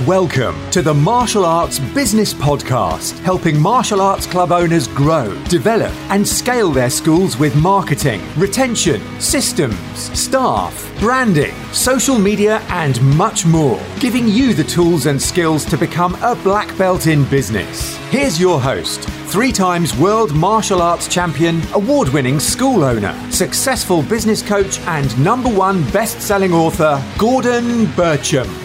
Welcome to the Martial Arts Business Podcast, helping martial arts club owners grow, develop, and scale their schools with marketing, retention, systems, staff, branding, social media, and much more, giving you the tools and skills to become a black belt in business. Here's your host, three times world martial arts champion, award winning school owner, successful business coach, and number one best selling author, Gordon Bircham.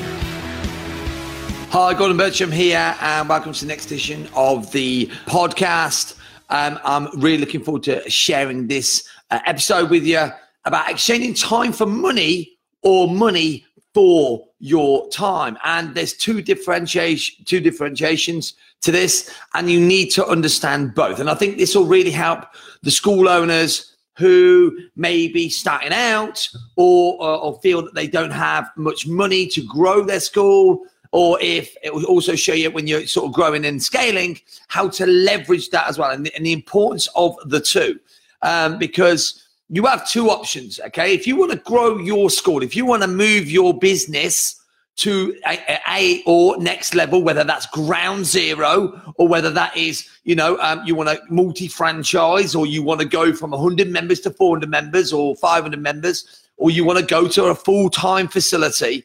Hi, Gordon Bircham here, and welcome to the next edition of the podcast. Um, I'm really looking forward to sharing this uh, episode with you about exchanging time for money or money for your time. And there's two differentiation, two differentiations to this, and you need to understand both. And I think this will really help the school owners who may be starting out or, or, or feel that they don't have much money to grow their school or if it will also show you when you're sort of growing and scaling how to leverage that as well and the, and the importance of the two. Um, because you have two options okay? If you want to grow your school if you want to move your business to a, a, or next level whether that's ground zero or whether that is you know um, you want to multi-franchise or you want to go from 100 members to 400 members or 500 members or you want to go to a full-time facility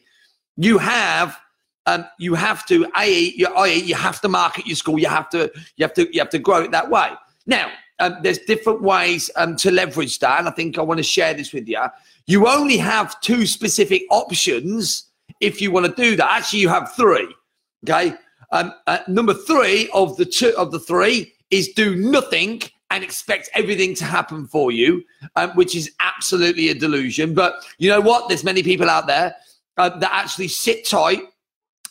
you have um, you have to a you, you have to market your school. You have to you have to you have to grow it that way. Now, um, there's different ways um, to leverage that, and I think I want to share this with you. You only have two specific options if you want to do that. Actually, you have three. Okay. Um, uh, number three of the two of the three is do nothing and expect everything to happen for you, um, which is absolutely a delusion. But you know what? There's many people out there uh, that actually sit tight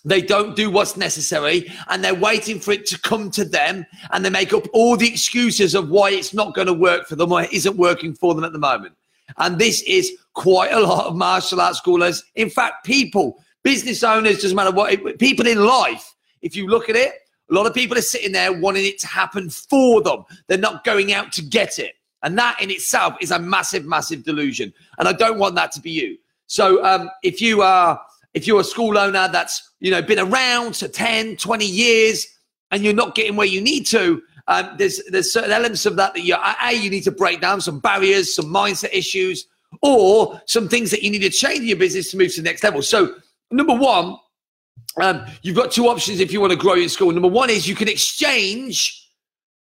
they don't do what's necessary and they're waiting for it to come to them and they make up all the excuses of why it's not going to work for them or it isn't working for them at the moment. And this is quite a lot of martial arts schoolers. In fact, people, business owners, doesn't matter what, people in life, if you look at it, a lot of people are sitting there wanting it to happen for them. They're not going out to get it. And that in itself is a massive, massive delusion. And I don't want that to be you. So um, if you are if you're a school owner that's you know been around for 10 20 years and you're not getting where you need to um, there's there's certain elements of that that you a you need to break down some barriers some mindset issues or some things that you need to change in your business to move to the next level. So number one um, you've got two options if you want to grow your school. Number one is you can exchange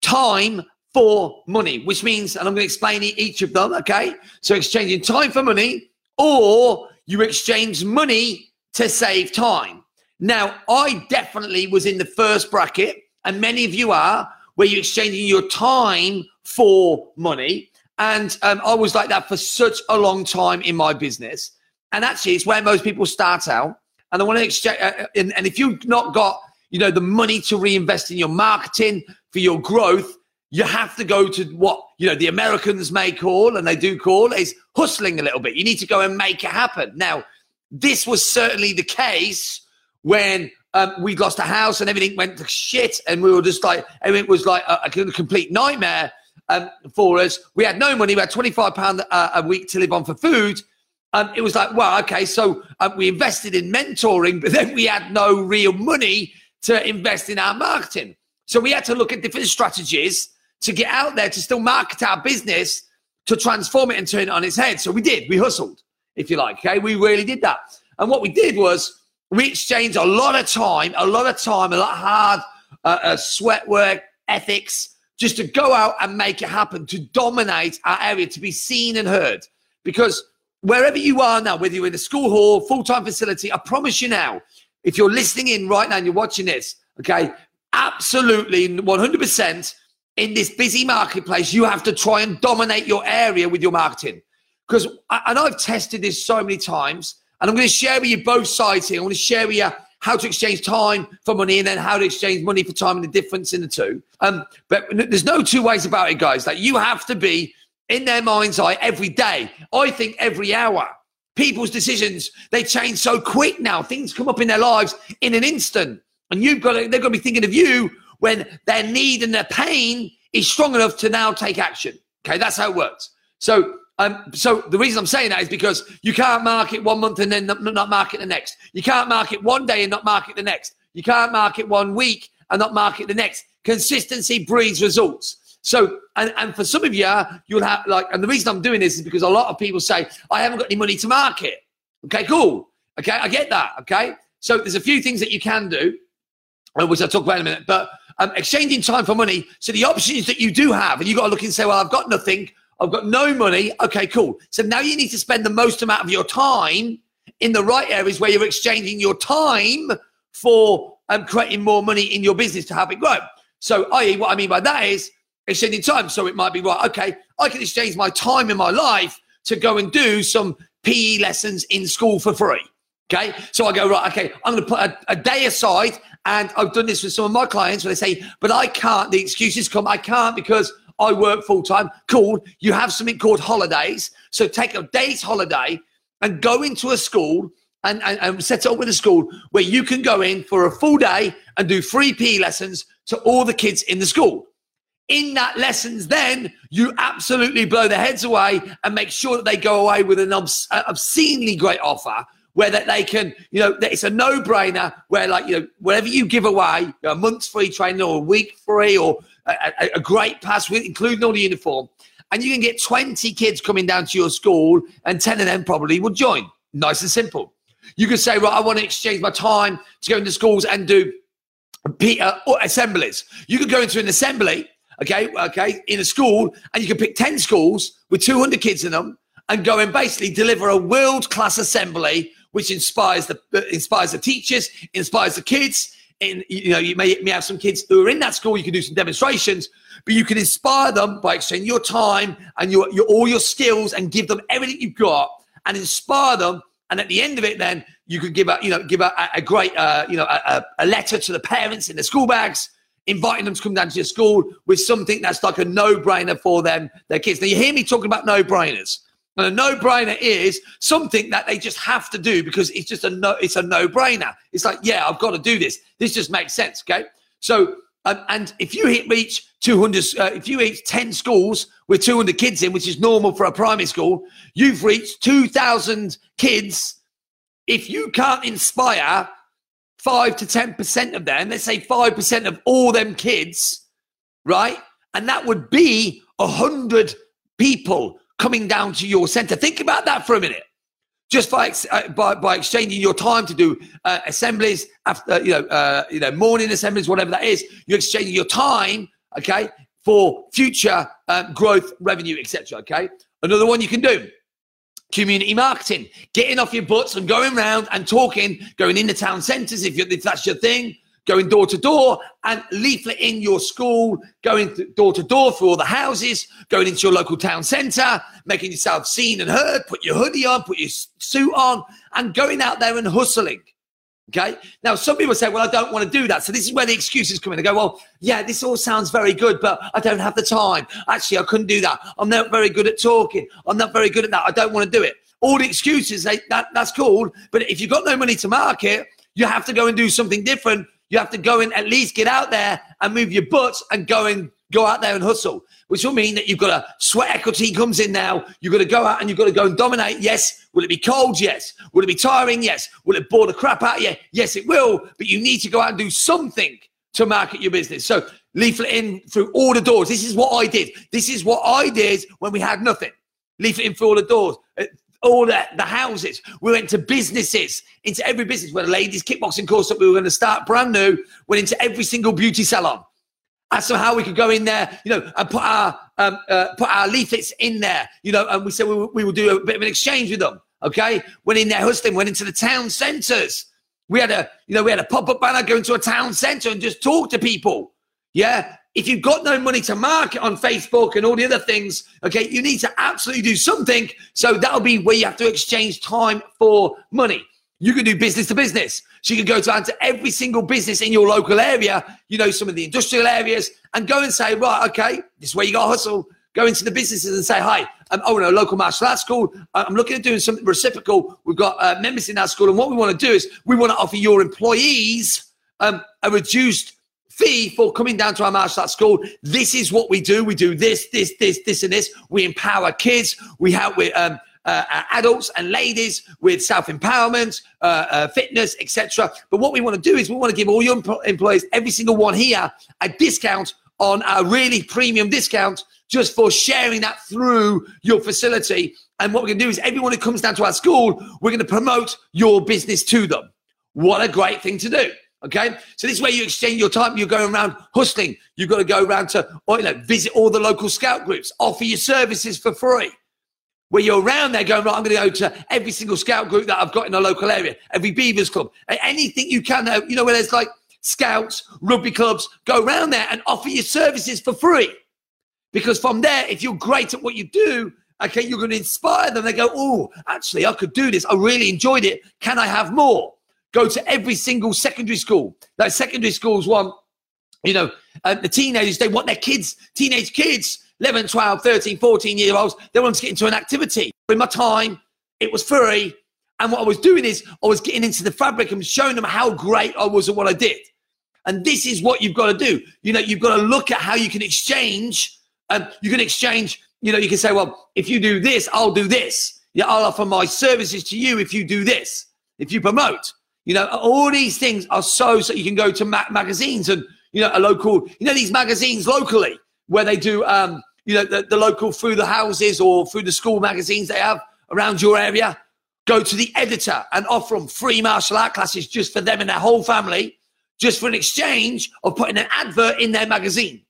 time for money which means and i'm going to explain each of them okay? So exchanging time for money or you exchange money to save time. Now, I definitely was in the first bracket, and many of you are, where you're exchanging your time for money. And um, I was like that for such a long time in my business. And actually, it's where most people start out. And I want to exchange. Uh, uh, and, and if you've not got, you know, the money to reinvest in your marketing for your growth, you have to go to what you know the Americans may call, and they do call, is hustling a little bit. You need to go and make it happen. Now, this was certainly the case when um, we lost a house and everything went to shit, and we were just like, it was like a, a complete nightmare um, for us. We had no money. We had twenty five pound a, a week to live on for food. Um, it was like, well, okay, so um, we invested in mentoring, but then we had no real money to invest in our marketing. So we had to look at different strategies to get out there to still market our business to transform it and turn it on its head. So we did. We hustled if you like. Okay, we really did that. And what we did was we exchanged a lot of time, a lot of time, a lot of hard uh, uh, sweat work, ethics, just to go out and make it happen, to dominate our area, to be seen and heard. Because wherever you are now, whether you're in a school hall, full time facility, I promise you now, if you're listening in right now and you're watching this, okay, absolutely 100% in this busy marketplace, you have to try and dominate your area with your marketing. Because, and I've tested this so many times, and I'm going to share with you both sides here. I want to share with you how to exchange time for money and then how to exchange money for time and the difference in the two. Um, but there's no two ways about it, guys. Like you have to be in their mind's eye every day. I think every hour. People's decisions, they change so quick now. Things come up in their lives in an instant. And you've got to, they're going to be thinking of you when their need and their pain is strong enough to now take action. Okay, that's how it works. So um, so the reason I'm saying that is because you can't market one month and then not, market the next. You can't market one day and not market the next. You can't market one week and not market the next. Consistency breeds results. So, and, and for some of you, you'll have like, and the reason I'm doing this is because a lot of people say, I haven't got any money to market. Okay, cool. Okay, I get that. Okay. So there's a few things that you can do, uh, which I'll talk about in a minute, but um, exchanging time for money. So the options that you do have, and you've got to look and say, well, I've got nothing. I've got no money. Okay, cool. So now you need to spend the most amount of your time in the right areas where you're exchanging your time for um, creating more money in your business to help it grow. So, i.e., what I mean by that is exchanging time. So it might be, right, okay, I can exchange my time in my life to go and do some PE lessons in school for free. Okay. So I go, right, okay, I'm going to put a, a, day aside. And I've done this with some of my clients where they say, but I can't. The excuses come, I can't because I work full time. Cool. You have something called holidays. So take a day's holiday and go into a school and, and, and set up with a school where you can go in for a full day and do free PE lessons to all the kids in the school. In that lessons, then you absolutely blow their heads away and make sure that they go away with an obs- obscenely great offer where that they can, you know, it's a no-brainer where like, you know, whatever you give away, a month's free training or a week free or a, a, great pass with including all the uniform. And you can get 20 kids coming down to your school and 10 of them probably will join. Nice and simple. You could say, right, I want to exchange my time to go into schools and do uh, assemblies. You could go into an assembly, okay, okay, in a school, and you can pick 10 schools with 200 kids in them and go and basically deliver a world-class assembly which inspires the uh, inspires the teachers, inspires the kids. And you know, you may, may have some kids who are in that school. You can do some demonstrations, but you can inspire them by exchanging your time and your, your all your skills and give them everything you've got and inspire them. And at the end of it, then you could give a you know give a, a great uh, you know a, a letter to the parents in the school bags inviting them to come down to your school with something that's like a no-brainer for them, their kids. Now you hear me talking about no-brainers. And a no-brainer is something that they just have to do because it's just a no, it's a no-brainer. It's like, yeah, I've got to do this. This just makes sense. Okay. So, um, and if you hit reach 200, uh, if you reach 10 schools with 200 kids in, which is normal for a primary school, you've reached 2,000 kids. If you can't inspire five to 10% of them, let's say 5% of all them kids, right? And that would be a hundred people coming down to your center. Think about that for a minute. Just by uh, by, by exchanging your time to do uh, assemblies, after you know, uh, you know, morning assemblies, whatever that is, you're exchanging your time, okay, for future um, growth, revenue, etc. Okay. Another one you can do community marketing, getting off your butts and going around and talking, going into town centres if, if that's your thing, going door to door and leafleting your school, going door to door through all the houses, going into your local town centre, making yourself seen and heard, put your hoodie on, put your suit on, and going out there and hustling. Okay. Now, some people say, well, I don't want to do that. So this is where the excuses come in. They go, well, yeah, this all sounds very good, but I don't have the time. Actually, I couldn't do that. I'm not very good at talking. I'm not very good at that. I don't want to do it. All the excuses, they, that, that's cool. But if you've got no money to market, you have to go and do something different you have to go and at least get out there and move your butts and go and go out there and hustle, which will mean that you've got a sweat equity comes in now. You've got to go out and you've got to go and dominate. Yes. Will it be cold? Yes. Will it be tiring? Yes. Will it bore the crap out of you? Yes, it will. But you need to go out and do something to market your business. So leafleting through all the doors. This is what I did. This is what I did when we had nothing. Leafleting through all the doors. Uh, All the, the houses. We went to businesses, into every business. Had a ladies' kickboxing course that we were going to start brand new, went into every single beauty salon. Asked them how we could go in there, you know, and put our um, uh, put our leaflets in there, you know, and we said we, we will do a bit of an exchange with them. Okay, went in there hustling, went into the town centres. We had a, you know, we had a pop up banner going to a town centre and just talk to people. Yeah, if you've got no money to market on Facebook and all the other things, okay, you need to absolutely do something. So that'll be where you have to exchange time for money. You can do business to business. So you can go to, to every single business in your local area, you know, some of the industrial areas, and go and say, right, okay, this is where you got to hustle. Go into the businesses and say, hi, I'm oh no, local martial arts school. I'm looking at doing something reciprocal. We've got uh, members in our school, and what we want to do is we want to offer your employees um, a reduced fee for coming down to our martial arts school. This is what we do. We do this, this, this, this, and this. We empower kids. We help with um, uh, uh adults and ladies with self empowerment, uh, uh, fitness, etc. But what we want to do is we want to give all your employees, every single one here, a discount on a really premium discount just for sharing that through your facility. And what we're going to do is everyone who comes down to our school, we're going to promote your business to them. What a great thing to do. Okay, so this is where you exchange your time. You're going around hustling. You've got to go around to, or, you know, visit all the local scout groups, offer your services for free. Where you're around there going, right, I'm going to go to every single scout group that I've got in the local area, every Beavers club, anything you can. Uh, you know, where there's like scouts, rugby clubs, go around there and offer your services for free. Because from there, if you're great at what you do, okay, you're going to inspire them. They go, oh, actually, I could do this. I really enjoyed it. Can I have more? Go to every single secondary school. Like secondary schools want, you know, uh, the teenagers, they want their kids, teenage kids, 11, 12, 13, 14 year olds, they want to get into an activity. In my time, it was free. And what I was doing is I was getting into the fabric and showing them how great I was at what I did. And this is what you've got to do. You know, you've got to look at how you can exchange. And um, you can exchange, you know, you can say, well, if you do this, I'll do this. Yeah, I'll offer my services to you if you do this, if you promote. You know, all these things are so so you can go to ma- magazines and you know a local, you know, these magazines locally where they do, um, you know, the, the local through the houses or through the school magazines they have around your area. Go to the editor and offer them free martial art classes just for them and their whole family, just for an exchange of putting an advert in their magazine.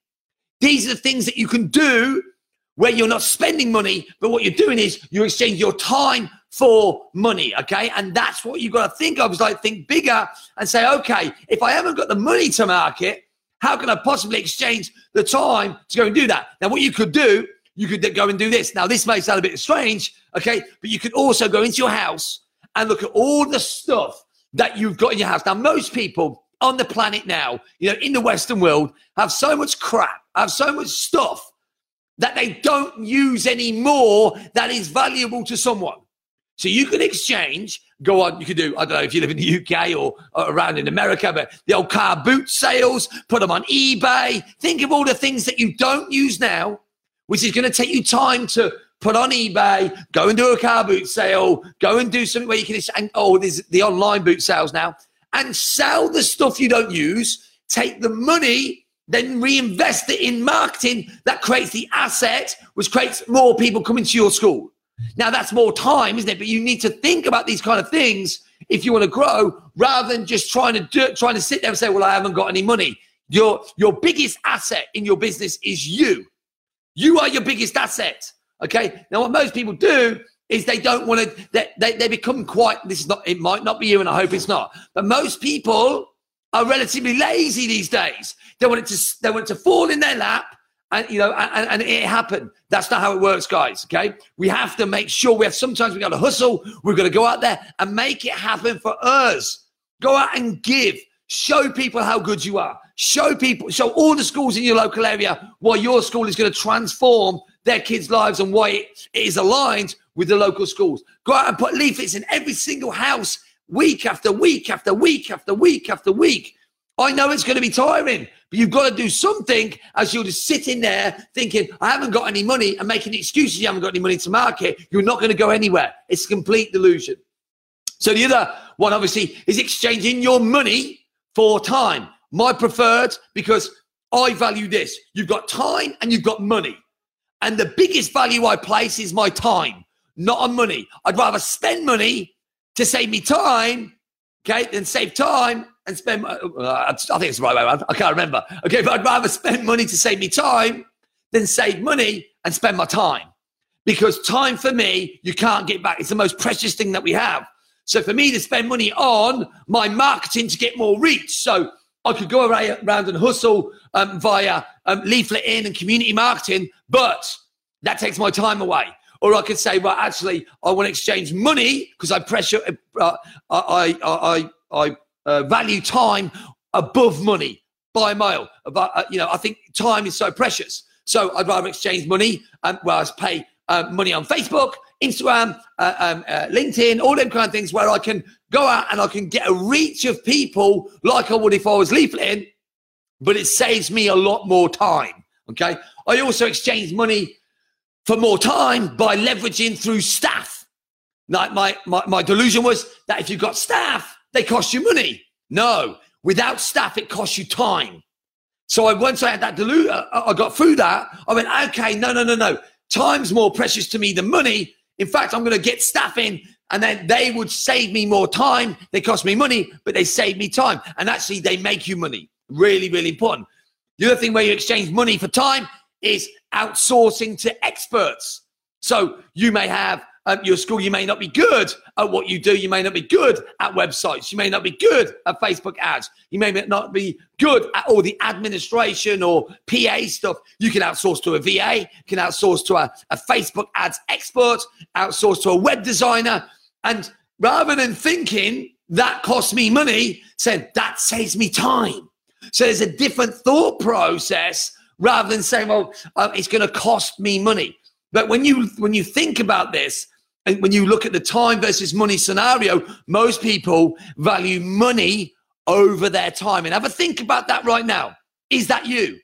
These are the things that you can do where you're not spending money, but what you're doing is you exchange your time for money. Okay. And that's what you've got to think of is like think bigger and say, okay, if I haven't got the money to market, how can I possibly exchange the time to go and do that? Now, what you could do, you could go and do this. Now, this may sound a bit strange, okay, but you could also go into your house and look at all the stuff that you've got in your house. Now, most people on the planet now, you know, in the Western world, have so much crap, have so much stuff that they don't use anymore that is valuable to someone. So you can exchange, go on, you can do, I don't know if you live in the UK or, around in America, but the old car boot sales, put them on eBay. Think of all the things that you don't use now, which is going to take you time to put on eBay, go and do a car boot sale, go and do something where you can, and, oh, there's the online boot sales now, and sell the stuff you don't use, take the money then reinvest it in marketing that creates the asset, which creates more people coming to your school. Now that's more time, isn't it? But you need to think about these kind of things if you want to grow, rather than just trying to do, trying to sit there and say, "Well, I haven't got any money." Your your biggest asset in your business is you. You are your biggest asset. Okay. Now, what most people do is they don't want to. They, they, they become quite. This is not. It might not be you, and I hope it's not. But most people are relatively lazy these days. They want it to. They want it to fall in their lap and you know, and, and, it happened. That's not how it works, guys. Okay, we have to make sure we have. Sometimes we got to hustle. We've got to go out there and make it happen for us. Go out and give. Show people how good you are. Show people. Show all the schools in your local area why your school is going to transform their kids' lives and why it, it is aligned with the local schools. Go out and put leaflets in every single house, week after week after week after week after week. I know it's going to be tiring. But you've got to do something as you're just sitting there thinking, I haven't got any money and making excuses you haven't got any money to market. You're not going to go anywhere. It's a complete delusion. So the other one, obviously, is exchanging your money for time. My preferred because I value this. You've got time and you've got money. And the biggest value I place is my time, not on money. I'd rather spend money to save me time, okay, then save time and spend. Uh, I think it's the right way around. I can't remember. Okay, but I'd rather spend money to save me time than save money and spend my time. Because time for me, you can't get back. It's the most precious thing that we have. So for me to spend money on my marketing to get more reach, so I could go around and hustle um, via um, leafleting and community marketing, but that takes my time away. Or I could say, well, actually, I want to exchange money because I pressure, uh, I, I, I, I uh, value time above money by a mile. About, uh, you know, I think time is so precious. So I'd rather exchange money, um, whereas pay uh, money on Facebook, Instagram, uh, um, uh, LinkedIn, all them kind of things where I can go out and I can get a reach of people like I would if I was leafleting but it saves me a lot more time. Okay. I also exchange money for more time by leveraging through staff. Like my, my, my delusion was that if you've got staff, they cost you money. No, without staff, it costs you time. So I once I had that delusion, uh, I got through that. I went, okay, no, no, no, no. Time's more precious to me than money. In fact, I'm going to get staff in and then they would save me more time. They cost me money, but they save me time. And actually, they make you money. Really, really important. The other thing where you exchange money for time is outsourcing to experts. So you may have um, your school, you may not be good at what you do. You may not be good at websites. You may not be good at Facebook ads. You may not be good at all the administration or PA stuff. You can outsource to a VA, you can outsource to a, a Facebook ads expert, outsource to a web designer. And rather than thinking that costs me money, said that saves me time. So there's a different thought process rather than saying, well, uh, it's going to cost me money. But when you when you think about this, and when you look at the time versus money scenario, most people value money over their time. And have a think about that right now. Is that you?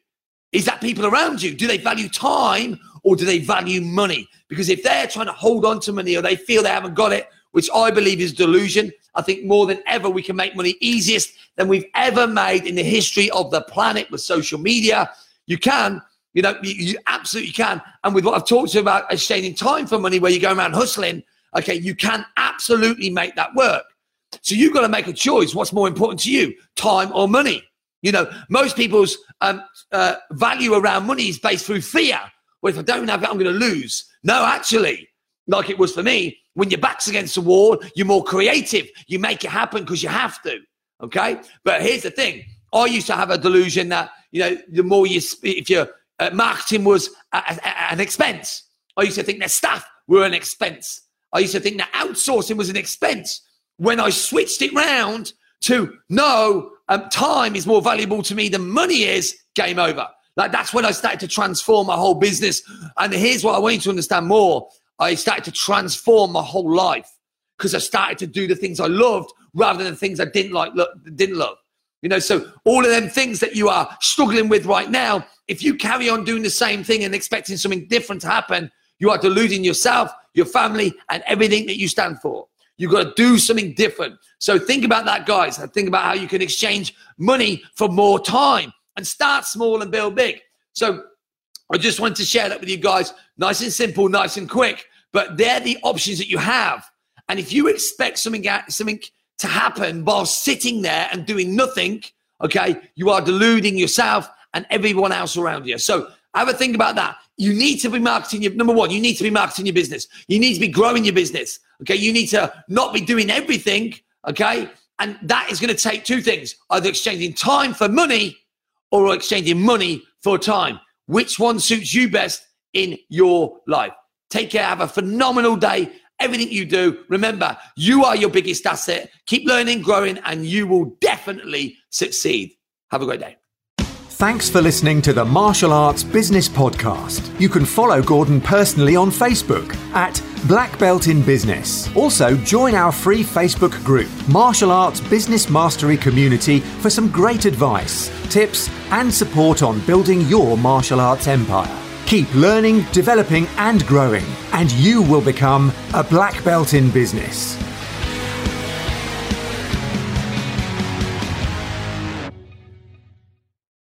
Is that people around you? Do they value time or do they value money? Because if they're trying to hold on to money or they feel they haven't got it, which I believe is delusion, I think more than ever we can make money easiest than we've ever made in the history of the planet with social media. You can, you know, you, you, absolutely can. And with what I've talked to you about exchanging time for money, where you go around hustling, okay, you can absolutely make that work. So you've got to make a choice. What's more important to you, time or money? You know, most people's um, uh, value around money is based through fear. Well, if I don't have it, I'm going to lose. No, actually, like it was for me, when your back's against the wall, you're more creative. You make it happen because you have to. Okay. But here's the thing I used to have a delusion that, you know, the more you, if your uh, marketing was a, a, an expense, I used to think that staff were an expense. I used to think that outsourcing was an expense. When I switched it round to no, um, time is more valuable to me than money is, game over. Like that's when I started to transform my whole business. And here's what I want you to understand more. I started to transform my whole life because I started to do the things I loved rather than the things I didn't like, lo- didn't love. You know, so all of them things that you are struggling with right now, if you carry on doing the same thing and expecting something different to happen, you are deluding yourself, your family, and everything that you stand for. You've got to do something different. So think about that, guys. And think about how you can exchange money for more time and start small and build big. So I just wanted to share that with you guys. Nice and simple, nice and quick. But they're the options that you have. And if you expect something, something to happen while sitting there and doing nothing, okay, you are deluding yourself and everyone else around you. So have a think about that. You need to be marketing your number one, you need to be marketing your business. You need to be growing your business. Okay. You need to not be doing everything. Okay. And that is going to take two things either exchanging time for money or exchanging money for time. Which one suits you best in your life? Take care. Have a phenomenal day. Everything you do, remember, you are your biggest asset. Keep learning, growing, and you will definitely succeed. Have a great day. Thanks for listening to the Martial Arts Business Podcast. You can follow Gordon personally on Facebook at Black Belt in Business. Also, join our free Facebook group, Martial Arts Business Mastery Community, for some great advice, tips, and support on building your martial arts empire. Keep learning, developing, and growing, and you will become a black belt in business.